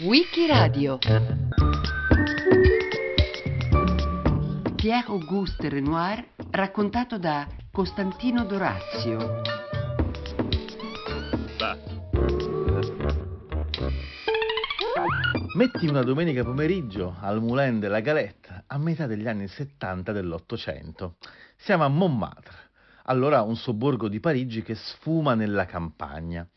Wikiradio Pierre-Auguste Renoir raccontato da Costantino Dorazio Metti una domenica pomeriggio al Moulin de la Galette a metà degli anni 70 dell'Ottocento. Siamo a Montmartre, allora un sobborgo di Parigi che sfuma nella campagna.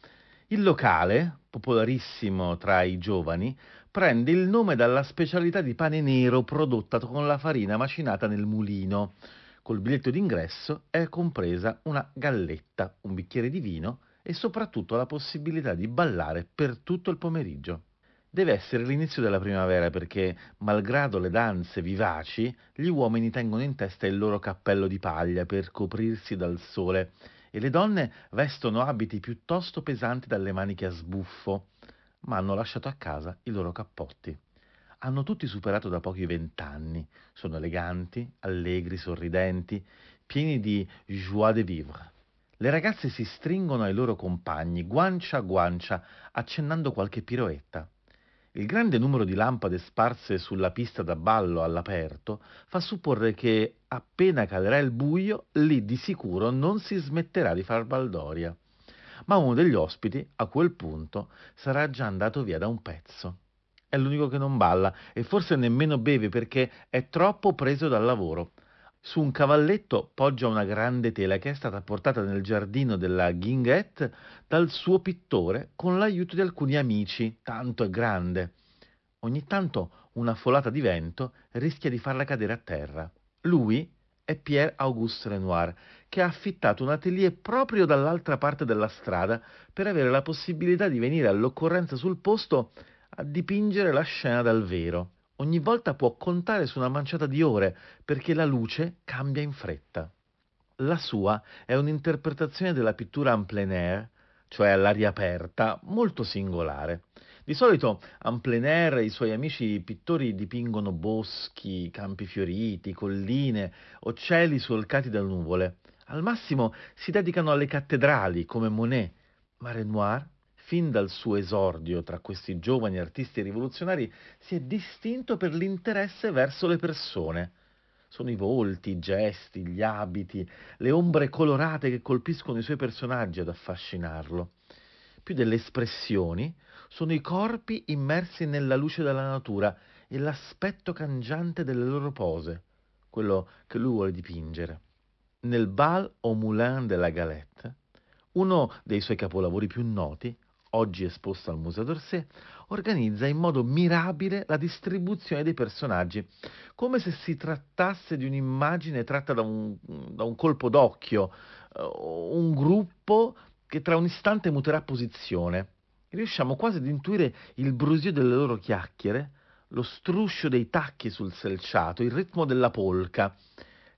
Il locale, popolarissimo tra i giovani, prende il nome dalla specialità di pane nero prodotta con la farina macinata nel mulino. Col biglietto d'ingresso è compresa una galletta, un bicchiere di vino e soprattutto la possibilità di ballare per tutto il pomeriggio. Deve essere l'inizio della primavera perché, malgrado le danze vivaci, gli uomini tengono in testa il loro cappello di paglia per coprirsi dal sole e le donne vestono abiti piuttosto pesanti dalle maniche a sbuffo, ma hanno lasciato a casa i loro cappotti. Hanno tutti superato da pochi vent'anni, sono eleganti, allegri, sorridenti, pieni di joie de vivre. Le ragazze si stringono ai loro compagni, guancia a guancia, accennando qualche piroetta. Il grande numero di lampade sparse sulla pista da ballo all'aperto fa supporre che appena calerà il buio, lì di sicuro non si smetterà di far baldoria. Ma uno degli ospiti, a quel punto, sarà già andato via da un pezzo. È l'unico che non balla e forse nemmeno beve perché è troppo preso dal lavoro. Su un cavalletto poggia una grande tela che è stata portata nel giardino della Guinguette dal suo pittore con l'aiuto di alcuni amici, tanto è grande. Ogni tanto una folata di vento rischia di farla cadere a terra. Lui è Pierre-Auguste Renoir, che ha affittato un atelier proprio dall'altra parte della strada per avere la possibilità di venire all'occorrenza sul posto a dipingere la scena dal vero ogni volta può contare su una manciata di ore perché la luce cambia in fretta. La sua è un'interpretazione della pittura en plein air, cioè all'aria aperta, molto singolare. Di solito en plein air i suoi amici pittori dipingono boschi, campi fioriti, colline o cieli solcati da nuvole. Al massimo si dedicano alle cattedrali come Monet, ma Renoir fin dal suo esordio tra questi giovani artisti rivoluzionari, si è distinto per l'interesse verso le persone. Sono i volti, i gesti, gli abiti, le ombre colorate che colpiscono i suoi personaggi ad affascinarlo. Più delle espressioni, sono i corpi immersi nella luce della natura e l'aspetto cangiante delle loro pose, quello che lui vuole dipingere. Nel Bal au Moulin de la Galette, uno dei suoi capolavori più noti, oggi esposto al Museo d'Orsay, organizza in modo mirabile la distribuzione dei personaggi, come se si trattasse di un'immagine tratta da un, da un colpo d'occhio, uh, un gruppo che tra un istante muterà posizione. Riusciamo quasi ad intuire il brusio delle loro chiacchiere, lo struscio dei tacchi sul selciato, il ritmo della polca.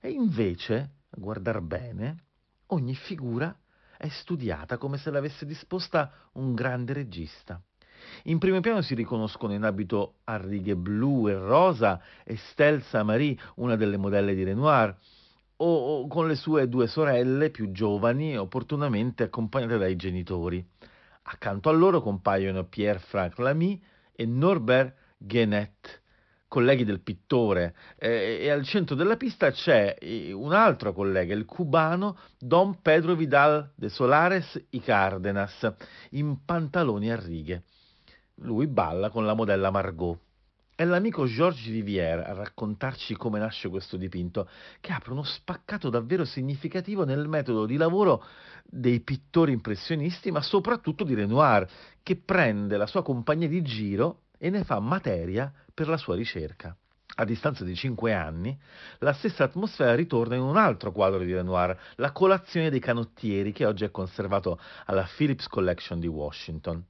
E invece, a guardar bene, ogni figura è studiata come se l'avesse disposta un grande regista. In primo piano si riconoscono in abito a righe blu e rosa Estelle Saint-Marie, una delle modelle di Renoir, o, con le sue due sorelle più giovani, opportunamente accompagnate dai genitori. Accanto a loro compaiono Pierre-Franck Lamy e Norbert Guénet, colleghi del pittore eh, e al centro della pista c'è un altro collega, il cubano Don Pedro Vidal de Solares y Cárdenas, in pantaloni a righe. Lui balla con la modella Margot. È l'amico Georges Vivier a raccontarci come nasce questo dipinto, che apre uno spaccato davvero significativo nel metodo di lavoro dei pittori impressionisti, ma soprattutto di Renoir, che prende la sua compagnia di giro e ne fa materia per la sua ricerca. A distanza di cinque anni, la stessa atmosfera ritorna in un altro quadro di Renoir, La colazione dei canottieri, che oggi è conservato alla Phillips Collection di Washington.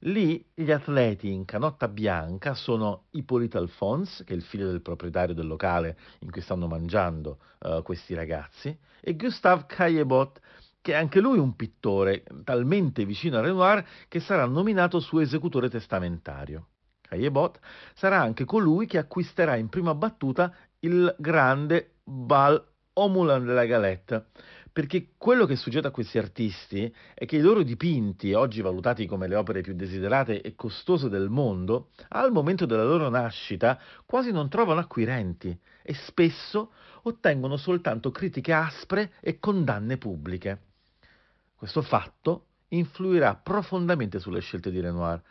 Lì gli atleti in canotta bianca sono Hippolyte Alphonse, che è il figlio del proprietario del locale in cui stanno mangiando uh, questi ragazzi, e Gustave Caillebot, che è anche lui un pittore talmente vicino a Renoir che sarà nominato suo esecutore testamentario. Caillebot sarà anche colui che acquisterà in prima battuta il grande Bal au Moulin de la Galette, perché quello che succede a questi artisti è che i loro dipinti, oggi valutati come le opere più desiderate e costose del mondo, al momento della loro nascita quasi non trovano acquirenti e spesso ottengono soltanto critiche aspre e condanne pubbliche. Questo fatto influirà profondamente sulle scelte di Renoir,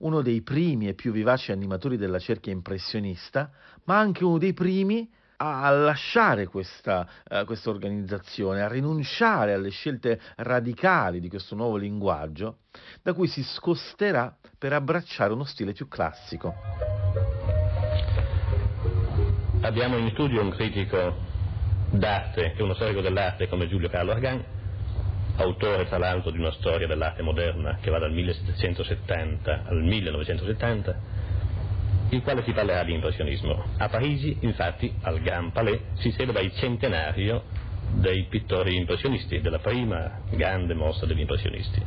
uno dei primi e più vivaci animatori della cerchia impressionista, ma anche uno dei primi a lasciare questa, uh, questa, organizzazione, a rinunciare alle scelte radicali di questo nuovo linguaggio, da cui si scosterà per abbracciare uno stile più classico. Abbiamo in studio un critico d'arte e uno storico dell'arte come Giulio Carlo Argan, autore tra l'altro di una storia dell'arte moderna che va dal 1770 al 1970 il quale si parlerà di impressionismo. A Parigi, infatti, al Grand Palais, si celebra il centenario dei pittori impressionisti, della prima grande mostra degli impressionisti.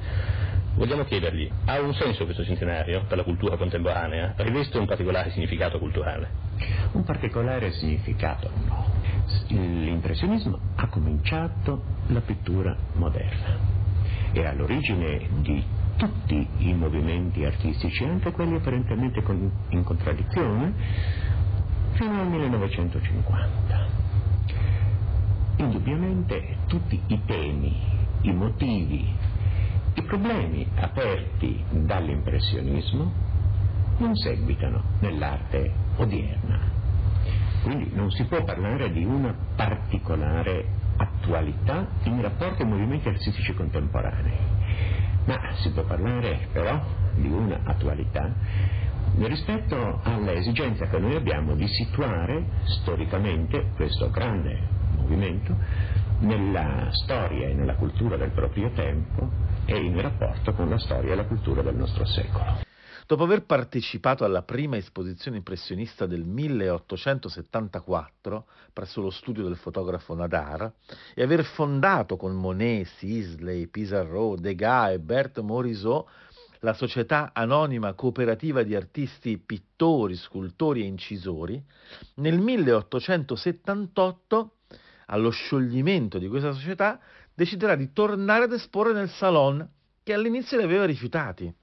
Vogliamo chiedergli, ha un senso questo centenario per la cultura contemporanea? Riveste un particolare significato culturale? Un particolare significato no. L'impressionismo ha cominciato la pittura moderna. È all'origine di tutti i movimenti artistici, anche quelli apparentemente con, in contraddizione, fino al 1950. Indubbiamente tutti i temi, i motivi, i problemi aperti dall'impressionismo non seguitano nell'arte odierna. Quindi non si può parlare di una particolare attualità in rapporto ai movimenti artistici contemporanei ma si può parlare però di una attualità rispetto all'esigenza che noi abbiamo di situare storicamente questo grande movimento nella storia e nella cultura del proprio tempo e in rapporto con la storia e la cultura del nostro secolo. Dopo aver partecipato alla prima esposizione impressionista del 1874 presso lo studio del fotografo Nadar e aver fondato con Monet, Sisley, Pissarro, Degas e Berthe Morisot la società anonima cooperativa di artisti pittori, scultori e incisori, nel 1878, allo scioglimento di questa società, deciderà di tornare ad esporre nel Salon che all'inizio li aveva rifiutati.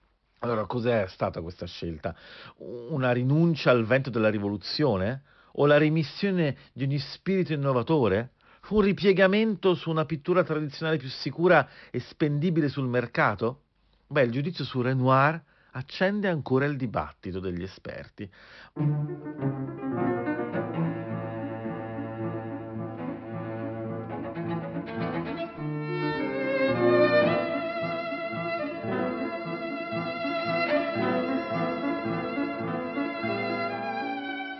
Allora, cos'è stata questa scelta? Una rinuncia al vento della rivoluzione? O la remissione di ogni spirito innovatore? Un ripiegamento su una pittura tradizionale più sicura e spendibile sul mercato? Beh, il giudizio su Renoir accende ancora il dibattito degli esperti.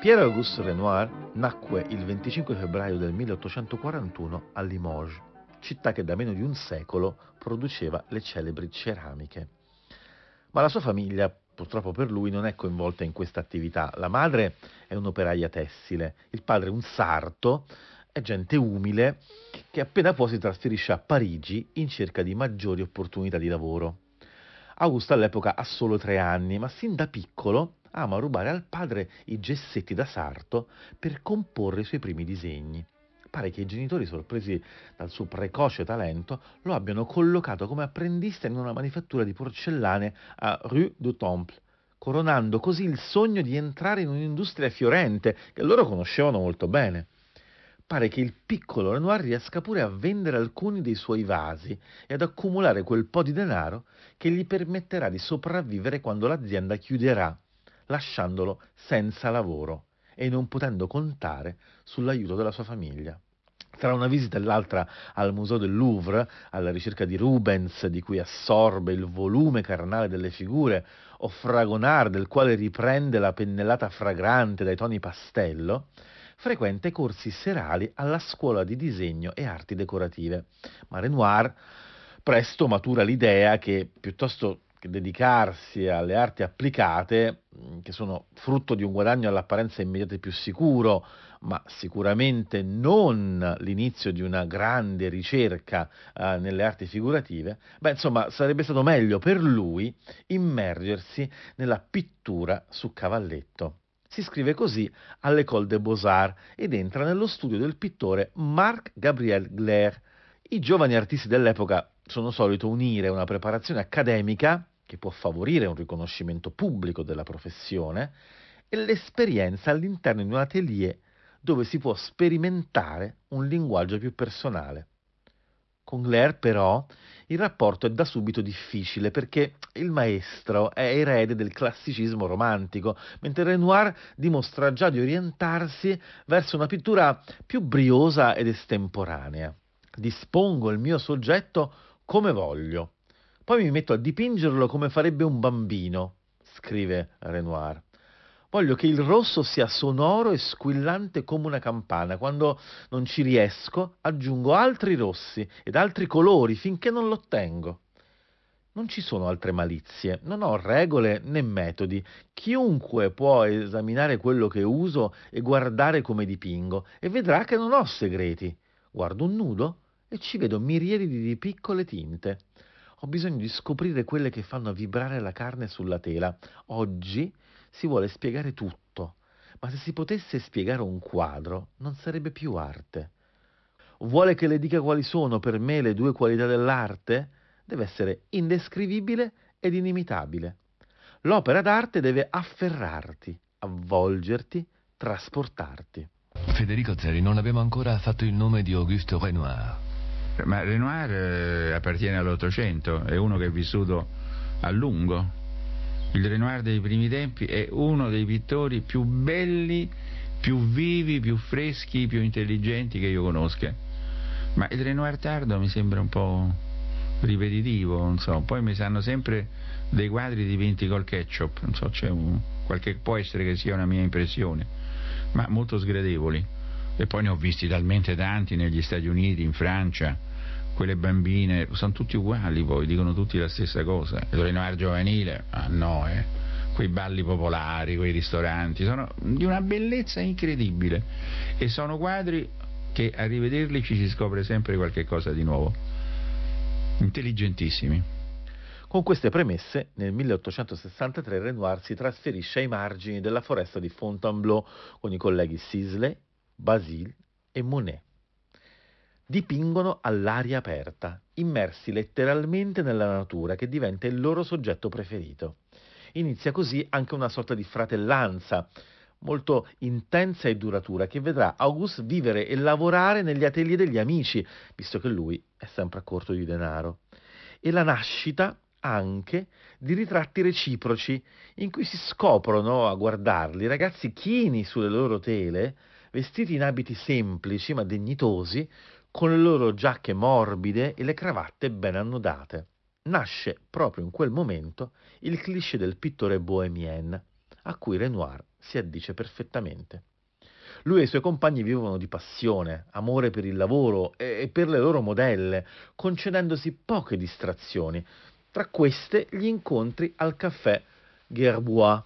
Pierre-Auguste Renoir nacque il 25 febbraio del 1841 a Limoges, città che da meno di un secolo produceva le celebri ceramiche. Ma la sua famiglia, purtroppo per lui, non è coinvolta in questa attività. La madre è un'operaia tessile, il padre un sarto, è gente umile che appena può si trasferisce a Parigi in cerca di maggiori opportunità di lavoro. Augusto all'epoca ha solo tre anni, ma sin da piccolo ama rubare al padre i gessetti da sarto per comporre i suoi primi disegni. Pare che i genitori, sorpresi dal suo precoce talento, lo abbiano collocato come apprendista in una manifattura di porcellane a Rue du Temple, coronando così il sogno di entrare in un'industria fiorente che loro conoscevano molto bene. Pare che il piccolo Renoir riesca pure a vendere alcuni dei suoi vasi e ad accumulare quel po' di denaro che gli permetterà di sopravvivere quando l'azienda chiuderà lasciandolo senza lavoro e non potendo contare sull'aiuto della sua famiglia. Tra una visita e l'altra al Museo del Louvre, alla ricerca di Rubens, di cui assorbe il volume carnale delle figure, o Fragonard, del quale riprende la pennellata fragrante dai toni pastello, frequenta i corsi serali alla scuola di disegno e arti decorative. Ma Renoir presto matura l'idea che piuttosto dedicarsi alle arti applicate, mm, che sono frutto di un guadagno all'apparenza immediata e più sicuro, ma sicuramente non l'inizio di una grande ricerca eh, nelle arti figurative, beh, insomma, sarebbe stato meglio per lui immergersi nella pittura su cavalletto. Si iscrive così all'École des Beaux-Arts ed entra nello studio del pittore Marc Gabriel Glaire, I giovani artisti dell'epoca sono solito unire una preparazione accademica, che può favorire un riconoscimento pubblico della professione, e l'esperienza all'interno di un atelier dove si può sperimentare un linguaggio più personale. Con Claire, però, il rapporto è da subito difficile perché il maestro è erede del classicismo romantico, mentre Renoir dimostra già di orientarsi verso una pittura più briosa ed estemporanea. Dispongo il mio soggetto come voglio, poi mi metto a dipingerlo come farebbe un bambino, scrive Renoir. Voglio che il rosso sia sonoro e squillante come una campana. Quando non ci riesco, aggiungo altri rossi ed altri colori finché non l'ottengo. Non ci sono altre malizie, non ho regole né metodi. Chiunque può esaminare quello che uso e guardare come dipingo e vedrà che non ho segreti. Guardo un nudo e ci vedo miriadi di piccole tinte. Ho bisogno di scoprire quelle che fanno vibrare la carne sulla tela. Oggi si vuole spiegare tutto, ma se si potesse spiegare un quadro non sarebbe più arte. Vuole che le dica quali sono per me le due qualità dell'arte? Deve essere indescrivibile ed inimitabile. L'opera d'arte deve afferrarti, avvolgerti, trasportarti. Federico Zeri, non abbiamo ancora fatto il nome di Auguste Renoir. Ma Renoir eh, appartiene all'Ottocento, è uno che è vissuto a lungo, il Renoir dei primi tempi è uno dei pittori più belli, più vivi, più freschi, più intelligenti che io conosca. Ma il Renoir tardo mi sembra un po' ripetitivo, non so. Poi mi sanno sempre dei quadri dipinti col ketchup, non so, c'è un, qualche, può essere che sia una mia impressione, ma molto sgradevoli. E poi ne ho visti talmente tanti negli Stati Uniti, in Francia, quelle bambine, sono tutti uguali poi, dicono tutti la stessa cosa. Il Renoir giovanile, ah no, eh. quei balli popolari, quei ristoranti, sono di una bellezza incredibile e sono quadri che a rivederli ci si scopre sempre qualche cosa di nuovo. Intelligentissimi. Con queste premesse, nel 1863 Renoir si trasferisce ai margini della foresta di Fontainebleau con i colleghi Sisley, Basile e Monet dipingono all'aria aperta, immersi letteralmente nella natura che diventa il loro soggetto preferito. Inizia così anche una sorta di fratellanza molto intensa e duratura che vedrà Auguste vivere e lavorare negli atelier degli amici, visto che lui è sempre a corto di denaro. E la nascita anche di ritratti reciproci in cui si scoprono a guardarli ragazzi chini sulle loro tele, vestiti in abiti semplici ma dignitosi, con le loro giacche morbide e le cravatte ben annodate. Nasce proprio in quel momento il cliché del pittore bohemien, a cui Renoir si addice perfettamente. Lui e i suoi compagni vivono di passione, amore per il lavoro e per le loro modelle, concedendosi poche distrazioni, tra queste gli incontri al caffè Gerbois.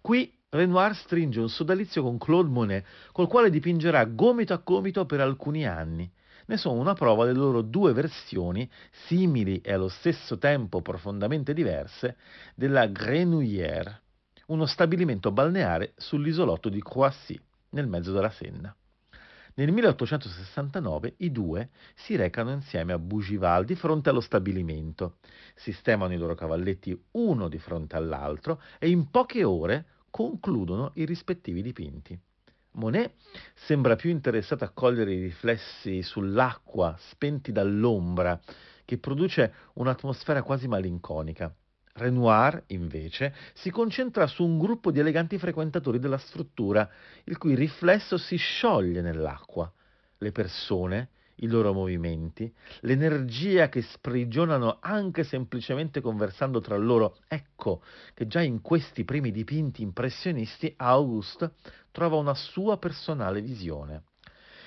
Qui Renoir stringe un sodalizio con Claude Monet, col quale dipingerà gomito a gomito per alcuni anni, ne sono una prova le loro due versioni, simili e allo stesso tempo profondamente diverse, della Grenouillère, uno stabilimento balneare sull'isolotto di Croissy, nel mezzo della Senna. Nel 1869 i due si recano insieme a Bougival di fronte allo stabilimento, sistemano i loro cavalletti uno di fronte all'altro e in poche ore concludono i rispettivi dipinti. Monet sembra più interessato a cogliere i riflessi sull'acqua spenti dall'ombra, che produce un'atmosfera quasi malinconica. Renoir, invece, si concentra su un gruppo di eleganti frequentatori della struttura, il cui riflesso si scioglie nell'acqua. Le persone, i loro movimenti, l'energia che sprigionano anche semplicemente conversando tra loro. Ecco che già in questi primi dipinti impressionisti Auguste trova una sua personale visione.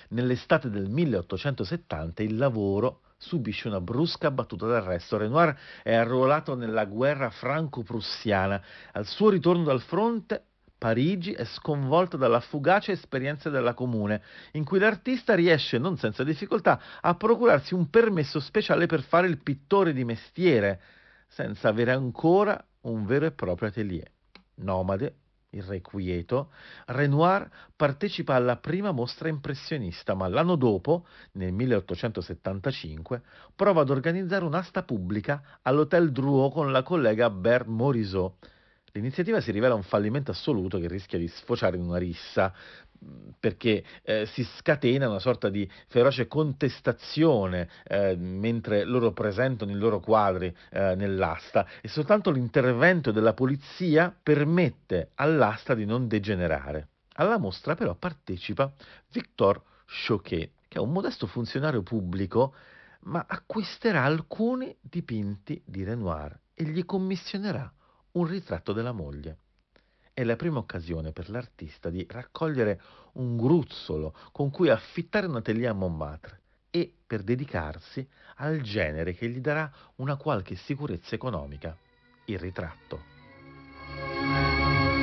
Nell'estate del 1870 il lavoro subisce una brusca battuta d'arresto. Renoir è arruolato nella guerra franco-prussiana. Al suo ritorno dal fronte Parigi è sconvolta dalla fugace esperienza della comune, in cui l'artista riesce non senza difficoltà a procurarsi un permesso speciale per fare il pittore di mestiere, senza avere ancora un vero e proprio atelier. Nomade, irrequieto, Renoir partecipa alla prima mostra impressionista, ma l'anno dopo, nel 1875, prova ad organizzare un'asta pubblica all'Hotel Drouot con la collega Bert Morisot. L'iniziativa si rivela un fallimento assoluto che rischia di sfociare in una rissa, perché eh, si scatena una sorta di feroce contestazione eh, mentre loro presentano i loro quadri eh, nell'asta e soltanto l'intervento della polizia permette all'asta di non degenerare. Alla mostra però partecipa Victor Choquet, che è un modesto funzionario pubblico, ma acquisterà alcuni dipinti di Renoir e gli commissionerà un ritratto della moglie. È la prima occasione per l'artista di raccogliere un gruzzolo con cui affittare un atelier a Montmartre e per dedicarsi al genere che gli darà una qualche sicurezza economica, il ritratto.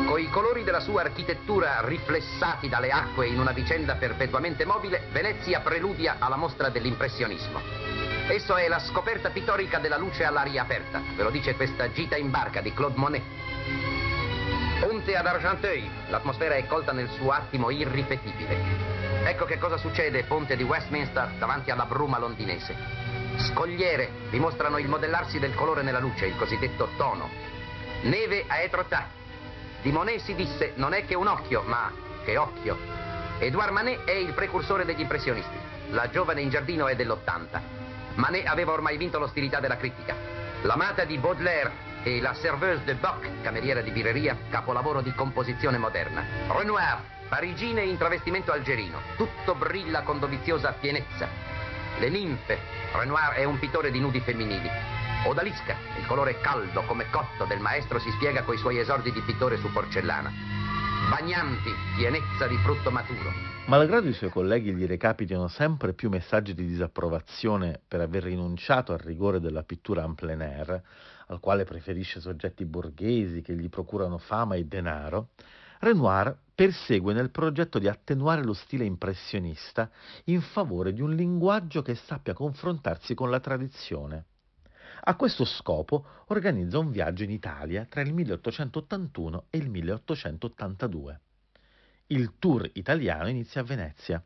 Coi colori della sua architettura riflessati dalle acque in una vicenda perpetuamente mobile, Venezia preludia alla mostra dell'impressionismo. Esso è la scoperta pittorica della luce all'aria aperta, ve lo dice questa gita in barca di Claude Monet. Ponte ad Argenteuil, l'atmosfera è colta nel suo attimo irripetibile. Ecco che cosa succede, ponte di Westminster, davanti alla bruma londinese. Scogliere dimostrano il modellarsi del colore nella luce, il cosiddetto tono. Neve a Etretat. Di Monet si disse non è che un occhio, ma che occhio. Edouard Manet è il precursore degli impressionisti. La giovane in giardino è dell'80. Manet aveva ormai vinto l'ostilità della critica. L'amata di Baudelaire e La Serveuse de Bock, cameriera di birreria, capolavoro di composizione moderna. Renoir, parigine in travestimento algerino. Tutto brilla con doviziosa pienezza. Le ninfe. Renoir è un pittore di nudi femminili. Odalisca, il colore caldo come cotto del maestro si spiega coi suoi esordi di pittore su porcellana. Bagnanti, pienezza di frutto maturo. Malgrado i suoi colleghi gli recapitino sempre più messaggi di disapprovazione per aver rinunciato al rigore della pittura en plein air, al quale preferisce soggetti borghesi che gli procurano fama e denaro, Renoir persegue nel progetto di attenuare lo stile impressionista in favore di un linguaggio che sappia confrontarsi con la tradizione. A questo scopo organizza un viaggio in Italia tra il 1881 e il 1882. Il tour italiano inizia a Venezia.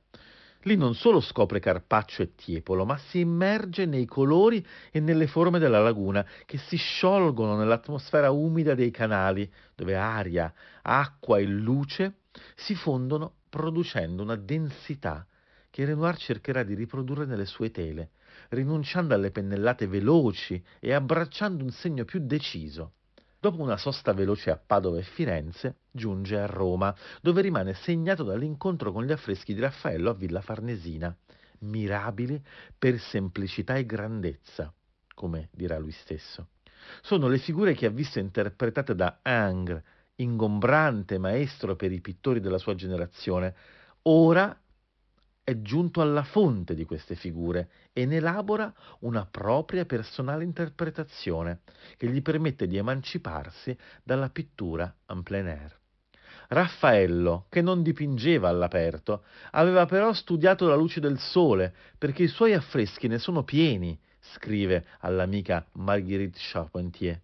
Lì non solo scopre Carpaccio e Tiepolo, ma si immerge nei colori e nelle forme della laguna che si sciolgono nell'atmosfera umida dei canali, dove aria, acqua e luce si fondono producendo una densità che Renoir cercherà di riprodurre nelle sue tele, rinunciando alle pennellate veloci e abbracciando un segno più deciso. Dopo una sosta veloce a Padova e Firenze, giunge a Roma, dove rimane segnato dall'incontro con gli affreschi di Raffaello a Villa Farnesina, mirabili per semplicità e grandezza, come dirà lui stesso. Sono le figure che ha visto interpretate da Ingres, ingombrante maestro per i pittori della sua generazione, ora è giunto alla fonte di queste figure e ne elabora una propria personale interpretazione che gli permette di emanciparsi dalla pittura en plein air. Raffaello, che non dipingeva all'aperto, aveva però studiato la luce del sole, perché i suoi affreschi ne sono pieni, scrive all'amica Marguerite Charpentier.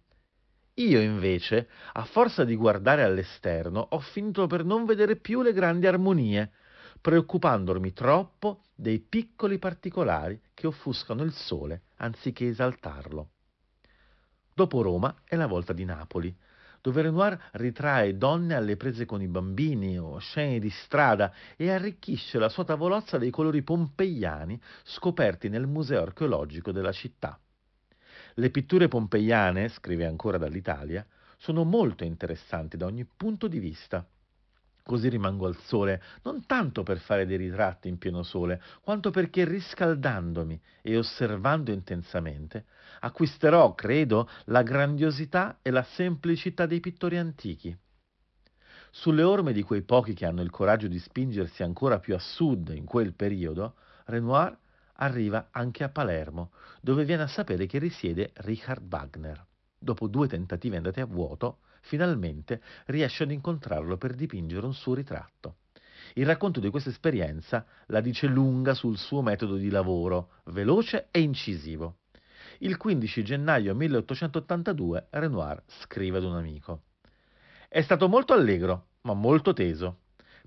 Io invece, a forza di guardare all'esterno, ho finito per non vedere più le grandi armonie, preoccupandomi troppo dei piccoli particolari che offuscano il sole anziché esaltarlo. Dopo Roma è la volta di Napoli, dove Renoir ritrae donne alle prese con i bambini o scene di strada e arricchisce la sua tavolozza dei colori pompeiani scoperti nel museo archeologico della città. Le pitture pompeiane, scrive ancora dall'Italia, sono molto interessanti da ogni punto di vista. Così rimango al sole, non tanto per fare dei ritratti in pieno sole, quanto perché riscaldandomi e osservando intensamente, acquisterò, credo, la grandiosità e la semplicità dei pittori antichi. Sulle orme di quei pochi che hanno il coraggio di spingersi ancora più a sud in quel periodo, Renoir arriva anche a Palermo, dove viene a sapere che risiede Richard Wagner. Dopo due tentativi andate a vuoto, finalmente riesce ad incontrarlo per dipingere un suo ritratto. Il racconto di questa esperienza la dice lunga sul suo metodo di lavoro, veloce e incisivo. Il 15 gennaio 1882 Renoir scrive ad un amico. È stato molto allegro ma molto teso.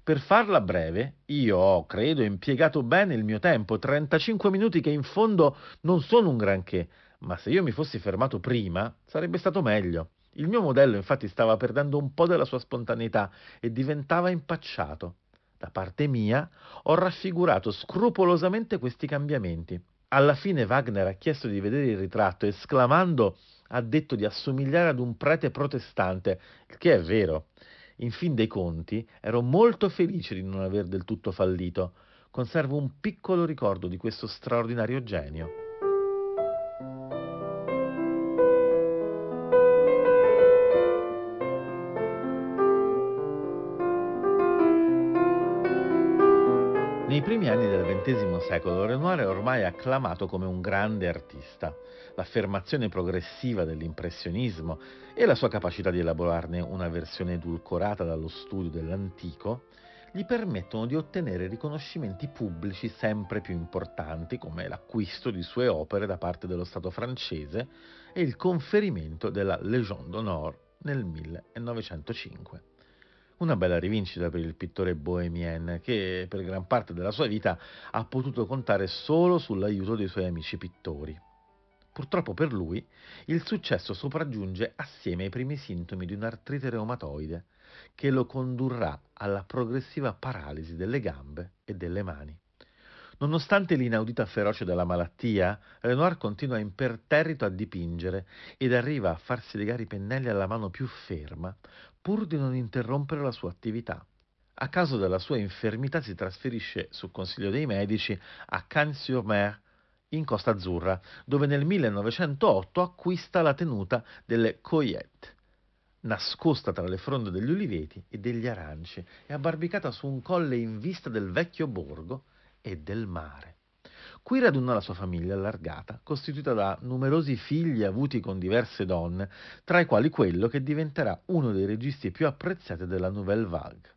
Per farla breve, io ho, credo, impiegato bene il mio tempo, 35 minuti che in fondo non sono un granché, ma se io mi fossi fermato prima sarebbe stato meglio. Il mio modello infatti stava perdendo un po' della sua spontaneità e diventava impacciato. Da parte mia ho raffigurato scrupolosamente questi cambiamenti. Alla fine Wagner ha chiesto di vedere il ritratto, esclamando ha detto di assomigliare ad un prete protestante, il che è vero. In fin dei conti ero molto felice di non aver del tutto fallito. Conservo un piccolo ricordo di questo straordinario genio. Primi anni del XX secolo Renoir è ormai acclamato come un grande artista. L'affermazione progressiva dell'impressionismo e la sua capacità di elaborarne una versione edulcorata dallo studio dell'antico gli permettono di ottenere riconoscimenti pubblici sempre più importanti come l'acquisto di sue opere da parte dello Stato francese e il conferimento della Légion d'honneur nel 1905. Una bella rivincita per il pittore bohemien che per gran parte della sua vita ha potuto contare solo sull'aiuto dei suoi amici pittori. Purtroppo per lui il successo sopraggiunge assieme ai primi sintomi di un'artrite reumatoide che lo condurrà alla progressiva paralisi delle gambe e delle mani. Nonostante l'inaudita ferocia della malattia, Renoir continua imperterrito a dipingere ed arriva a farsi legare i pennelli alla mano più ferma, pur di non interrompere la sua attività. A causa della sua infermità si trasferisce, su consiglio dei medici, a Cannes-sur-Mer, in Costa Azzurra, dove nel 1908 acquista la tenuta delle Coyettes, nascosta tra le fronde degli uliveti e degli aranci e abbarbicata su un colle in vista del vecchio borgo e del mare. Qui raduna la sua famiglia allargata, costituita da numerosi figli avuti con diverse donne, tra i quali quello che diventerà uno dei registi più apprezzati della Nouvelle Vague.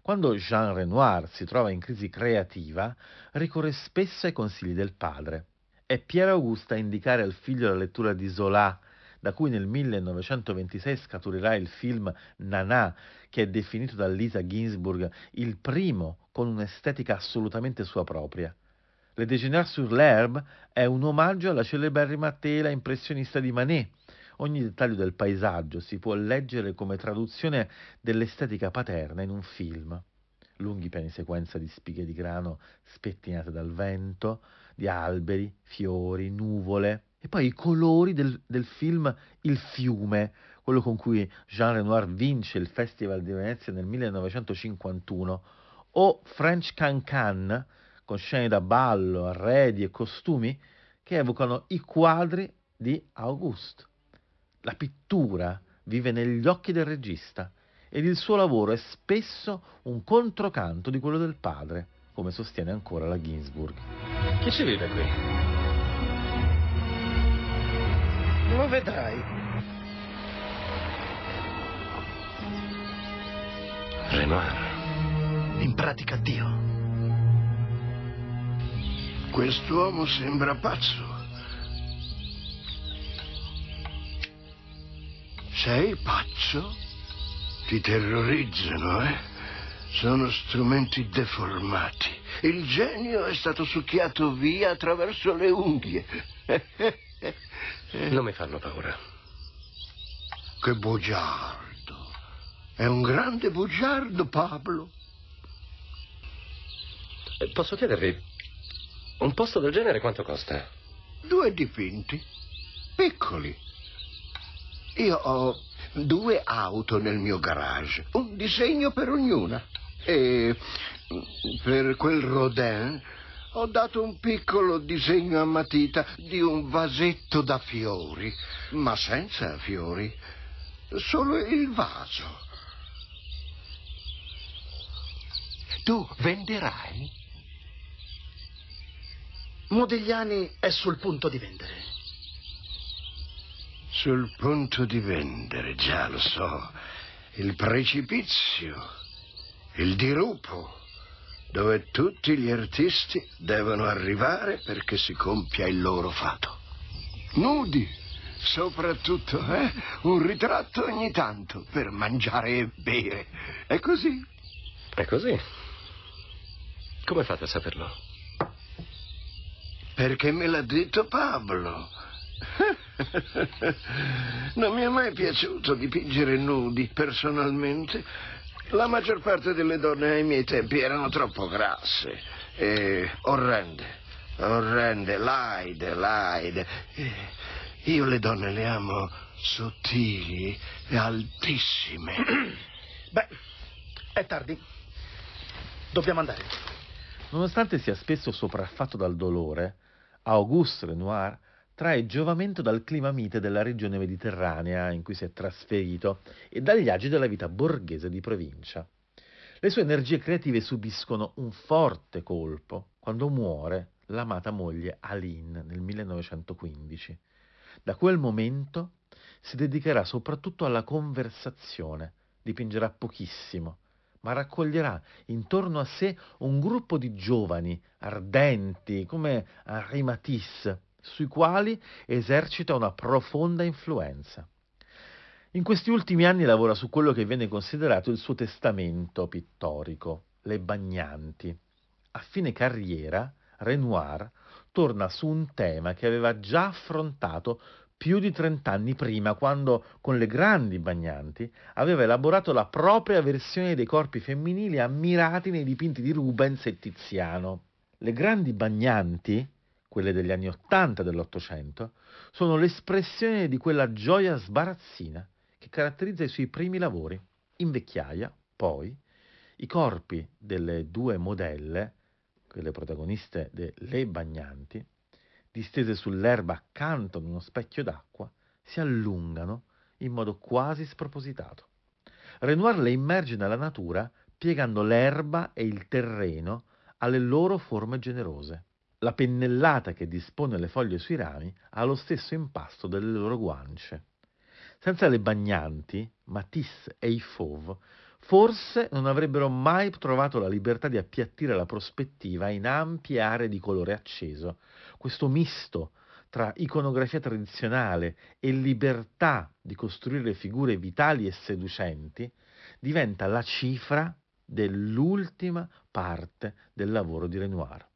Quando Jean Renoir si trova in crisi creativa, ricorre spesso ai consigli del padre. È Pierre Auguste a indicare al figlio la lettura di Zola, da cui nel 1926 scaturirà il film Nana, che è definito da Lisa Ginsburg il primo con un'estetica assolutamente sua propria. Le Déjeuner sur l'herbe è un omaggio alla celeberrima tela impressionista di Manet. Ogni dettaglio del paesaggio si può leggere come traduzione dell'estetica paterna in un film. Lunghi piani sequenza di spighe di grano spettinate dal vento, di alberi, fiori, nuvole, e poi i colori del, del film Il fiume, quello con cui Jean Renoir vince il Festival di Venezia nel 1951, o French Can-Can, con scene da ballo, arredi e costumi che evocano i quadri di Auguste. La pittura vive negli occhi del regista ed il suo lavoro è spesso un controcanto di quello del padre, come sostiene ancora la Ginsburg. Chi ci vive qui? Lo vedrai. Renoir. In pratica Dio. Quest'uomo sembra pazzo. Sei pazzo? Ti terrorizzano, eh? Sono strumenti deformati. Il genio è stato succhiato via attraverso le unghie. Non mi fanno paura. Che bugiardo. È un grande bugiardo, Pablo. Eh, Posso chiedervi un posto del genere quanto costa? Due dipinti. Piccoli. Io ho due auto nel mio garage, un disegno per ognuna. E per quel Rodin ho dato un piccolo disegno a matita di un vasetto da fiori, ma senza fiori, solo il vaso. Tu venderai? Modigliani è sul punto di vendere. Sul punto di vendere, già lo so. Il precipizio, il dirupo, dove tutti gli artisti devono arrivare perché si compia il loro fato. Nudi, Soprattutto, eh? Un ritratto ogni tanto per mangiare e bere. È così. È così. Come fate a saperlo? Perché me l'ha detto Pablo. Non mi è mai piaciuto dipingere nudi, personalmente. La maggior parte delle donne ai miei tempi erano troppo grasse e orrende. Orrende, laide, laide. E io le donne le amo sottili e altissime. Beh, è tardi. Dobbiamo andare. Nonostante sia spesso sopraffatto dal dolore, Auguste Renoir trae giovamento dal clima mite della regione mediterranea in cui si è trasferito e dagli agi della vita borghese di provincia. Le sue energie creative subiscono un forte colpo quando muore l'amata moglie Aline nel 1915. Da quel momento si dedicherà soprattutto alla conversazione, dipingerà pochissimo, ma raccoglierà intorno a sé un gruppo di giovani ardenti come Henri Matisse, sui quali esercita una profonda influenza. In questi ultimi anni lavora su quello che viene considerato il suo testamento pittorico, Le Bagnanti. A fine carriera, Renoir torna su un tema che aveva già affrontato più di trent'anni prima, quando con le grandi bagnanti aveva elaborato la propria versione dei corpi femminili ammirati nei dipinti di Rubens e Tiziano. Le grandi bagnanti, quelle degli anni Ottanta dell'Ottocento, sono l'espressione di quella gioia sbarazzina che caratterizza i suoi primi lavori. In vecchiaia, poi, i corpi delle due modelle, quelle protagoniste delle Bagnanti, distese sull'erba accanto ad uno specchio d'acqua, si allungano in modo quasi spropositato. Renoir le immerge nella natura piegando l'erba e il terreno alle loro forme generose. La pennellata che dispone le foglie sui rami ha lo stesso impasto delle loro guance. Senza le bagnanti, Matisse e i Fauve forse non avrebbero mai trovato la libertà di appiattire la prospettiva in ampie aree di colore acceso. Questo misto tra iconografia tradizionale e libertà di costruire figure vitali e seducenti diventa la cifra dell'ultima parte del lavoro di Renoir.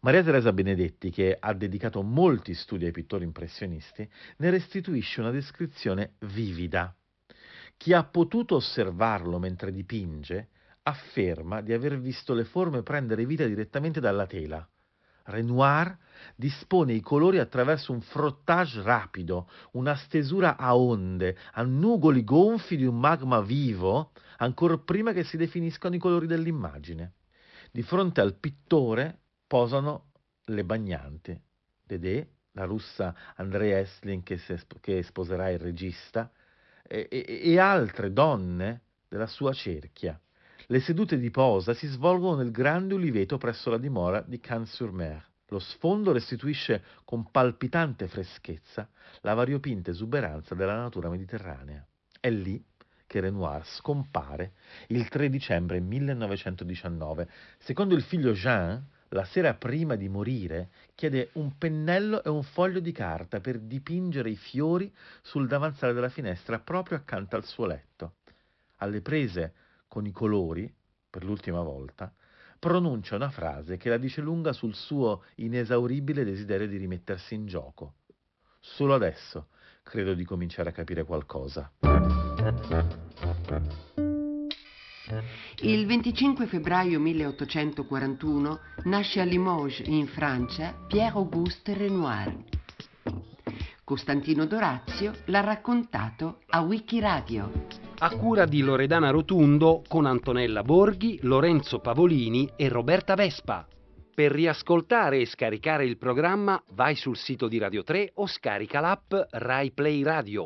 Maria Teresa Benedetti, che ha dedicato molti studi ai pittori impressionisti, ne restituisce una descrizione vivida. Chi ha potuto osservarlo mentre dipinge afferma di aver visto le forme prendere vita direttamente dalla tela. Renoir dispone i colori attraverso un frottage rapido, una stesura a onde, a nugoli gonfi di un magma vivo, ancor prima che si definiscano i colori dell'immagine. Di fronte al pittore posano le bagnanti. Dedè, la russa Andrea Esslin che, che, sposerà il regista, e, e, e altre donne della sua cerchia. Le sedute di posa si svolgono nel grande uliveto presso la dimora di Cannes-sur-Mer. Lo sfondo restituisce con palpitante freschezza la variopinta esuberanza della natura mediterranea. È lì che Renoir scompare il 3 dicembre 1919. Secondo il figlio Jean, la sera prima di morire, chiede un pennello e un foglio di carta per dipingere i fiori sul davanzale della finestra proprio accanto al suo letto. Alle prese con i colori, per l'ultima volta, pronuncia una frase che la dice lunga sul suo inesauribile desiderio di rimettersi in gioco. Solo adesso credo di cominciare a capire qualcosa. Il 25 febbraio 1841 nasce a Limoges, in Francia, Pierre-Auguste Renoir. Costantino Dorazio l'ha raccontato a Wikiradio. A cura di Loredana Rotundo con Antonella Borghi, Lorenzo Pavolini e Roberta Vespa. Per riascoltare e scaricare il programma vai sul sito di Radio 3 o scarica l'app Rai Play Radio.